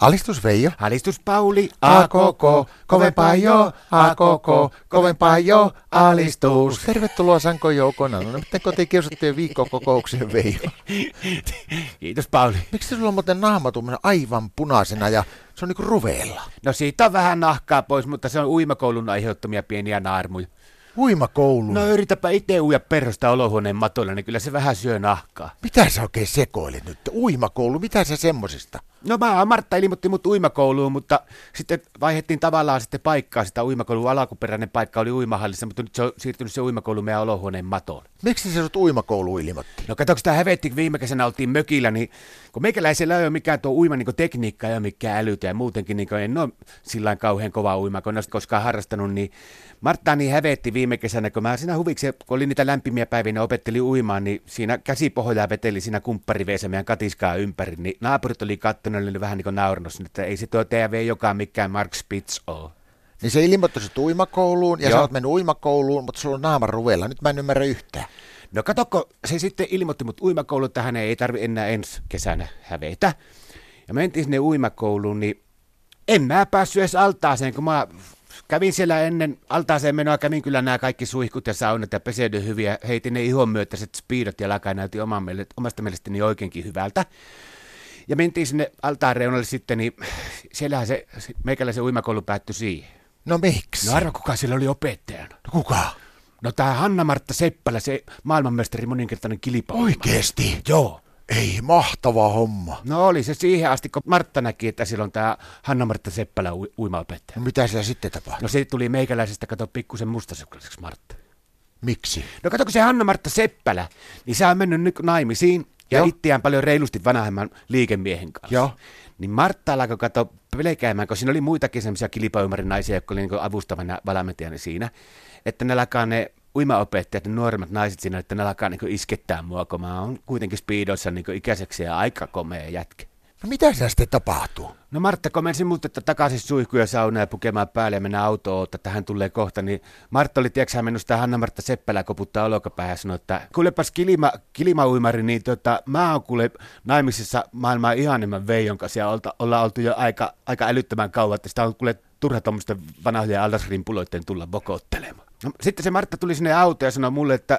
Alistus Veijo. Alistus Pauli, A koko, kovempaa jo, a koko, kovempaa jo, alistus. Tervetuloa Sanko Joukona. No miten kotikiusattujen viikkokokoukseen Veijo? Kiitos Pauli. Miksi sulla on muuten naama aivan punaisena ja se on niinku ruveella? No siitä on vähän nahkaa pois, mutta se on uimakoulun aiheuttamia pieniä naarmuja. Uimakoulu. No yritäpä itse uja perhosta olohuoneen matolla, niin kyllä se vähän syö nahkaa. Mitä sä oikein sekoilit nyt? Uimakoulu, mitä sä semmosista? No mä Martta ilmoitti mut uimakouluun, mutta sitten vaihdettiin tavallaan sitten paikkaa. Sitä uimakoulun alkuperäinen paikka oli uimahallissa, mutta nyt se on siirtynyt se uimakoulu meidän olohuoneen matoon. Miksi se sut uimakoulu ilmoitti? No katsotaan, tämä hävetti, kun viime kesänä oltiin mökillä, niin kun meikäläisellä ei ole mikään tuo uima niin tekniikka ja mikään älytä ja muutenkin niin en ole sillä kauhean kova uima, kun en ole koskaan harrastanut, niin Martta niin hävetti viime kesänä, kun mä siinä huviksi, kun oli niitä lämpimiä päiviä, ne opetteli uimaan, niin siinä käsipohjaa veteli siinä kumppariveessä meidän katiskaa ympäri, niin naapurit oli kattonut, oli vähän niin kuin naurannut, että ei se tuo TV joka mikään Mark Spitz ole. Niin se ilmoitti sut uimakouluun ja Joo. sä oot mennyt uimakouluun, mutta sulla on naama ruveella. Nyt mä en ymmärrä yhtään. No katokko, se sitten ilmoitti mut uimakouluun, että hän ei tarvi enää ensi kesänä hävetä. Ja mentiin sinne uimakouluun, niin en mä päässyt edes altaaseen, kun mä kävin siellä ennen altaaseen menoa, kävin kyllä nämä kaikki suihkut ja saunat ja peseydyn hyviä, heitin ne ihon myötäiset speedot ja lakai näytti oman miele- omasta mielestäni oikeinkin hyvältä. Ja mentiin sinne altaan reunalle sitten, niin siellähän se se meikäläisen uimakoulu päättyi siihen. No miksi? No arvo, kuka siellä oli opettajana? No kuka? No tää Hanna-Martta Seppälä, se maailmanmestari moninkertainen kilipa. Oikeesti? Joo. Ei, mahtava homma. No oli se siihen asti, kun Martta näki, että silloin tämä Hanna-Martta Seppälä ui- uimaopettaja. No mitä siellä sitten tapahtui? No se tuli meikäläisestä, kato pikkusen mustasukaiseksi Martta. Miksi? No kato, kun se Hanna-Martta Seppälä, niin se on mennyt nyt naimisiin ja Joo. itseään paljon reilusti vanhemman liikemiehen kanssa. Joo. Niin Martta alkoi kato pelkäämään, kun siinä oli muitakin semmoisia kilpaymärin naisia, jotka oli niin avustavana valmentajana siinä, että ne alkaa ne uimaopettajat, ne nuoremmat naiset siinä, että ne alkaa niin iskettää mua, kun mä oon kuitenkin speedossa niin ikäiseksi ja aika komea jätkä. No mitä siellä sitten tapahtuu? No Martta komensi mut, että takaisin suihkuja saunaa ja pukemaan päälle ja mennä autoon, että tähän tulee kohta. Niin Martta oli, tiedätkö, hän mennyt sitä Hanna-Martta Seppälää koputtaa olokapäähän ja sanoi, että kuulepas kilima, kilimauimari, niin tota, mä oon kuule naimisissa maailman ihanimman Veijon kanssa ja olta, ollaan oltu jo aika, aika älyttömän kauan, että sitä on kuule turha tuommoisten vanhojen allasrimpuloiden tulla bokottelemaan. No, sitten se Martta tuli sinne autoon ja sanoi mulle, että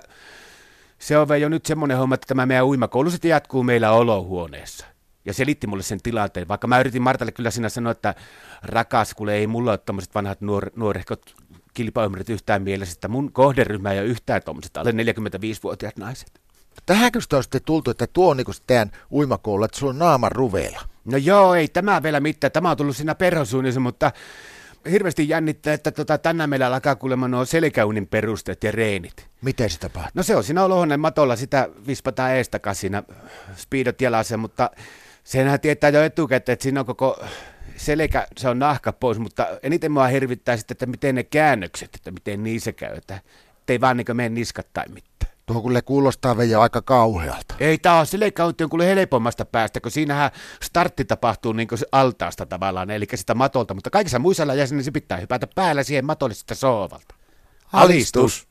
se on jo nyt semmoinen homma, että tämä meidän uimakoulu sitten jatkuu meillä olohuoneessa. Ja selitti mulle sen tilanteen, vaikka mä yritin Martalle kyllä siinä sanoa, että rakas, kuule ei mulla ole tommoset vanhat nuor, nuorehkot kilpaymmärrät yhtään mielessä, että mun kohderyhmä ei ole yhtään tommoset alle 45-vuotiaat naiset. Tähänkö sitä on sitten tultu, että tuo on niin teidän uimakoulu, että sulla on naama ruveella? No joo, ei tämä vielä mitään, tämä on tullut siinä perhosuunnissa, mutta hirveästi jännittää, että tota, tänään meillä alkaa kuulemma nuo selkäunin perusteet ja reenit. Miten se tapahtuu? No se on siinä olohuoneen matolla, sitä vispataan eestakas siinä speedot jalassa, mutta senhän tietää jo etukäteen, että siinä on koko selkä, se on nahka pois, mutta eniten mua hirvittää sitten, että miten ne käännökset, että miten niissä käy, että ei vaan niin mene niskat tai mitään. Tuo kyllä kuulostaa Veijo aika kauhealta. Ei tämä ole selkäutti on kuule helpommasta päästä, kun siinähän startti tapahtuu niin kuin altaasta tavallaan, eli sitä matolta, mutta kaikissa muissa lajeissa niin se pitää hypätä päällä siihen matolle sitä soovalta. Alistus.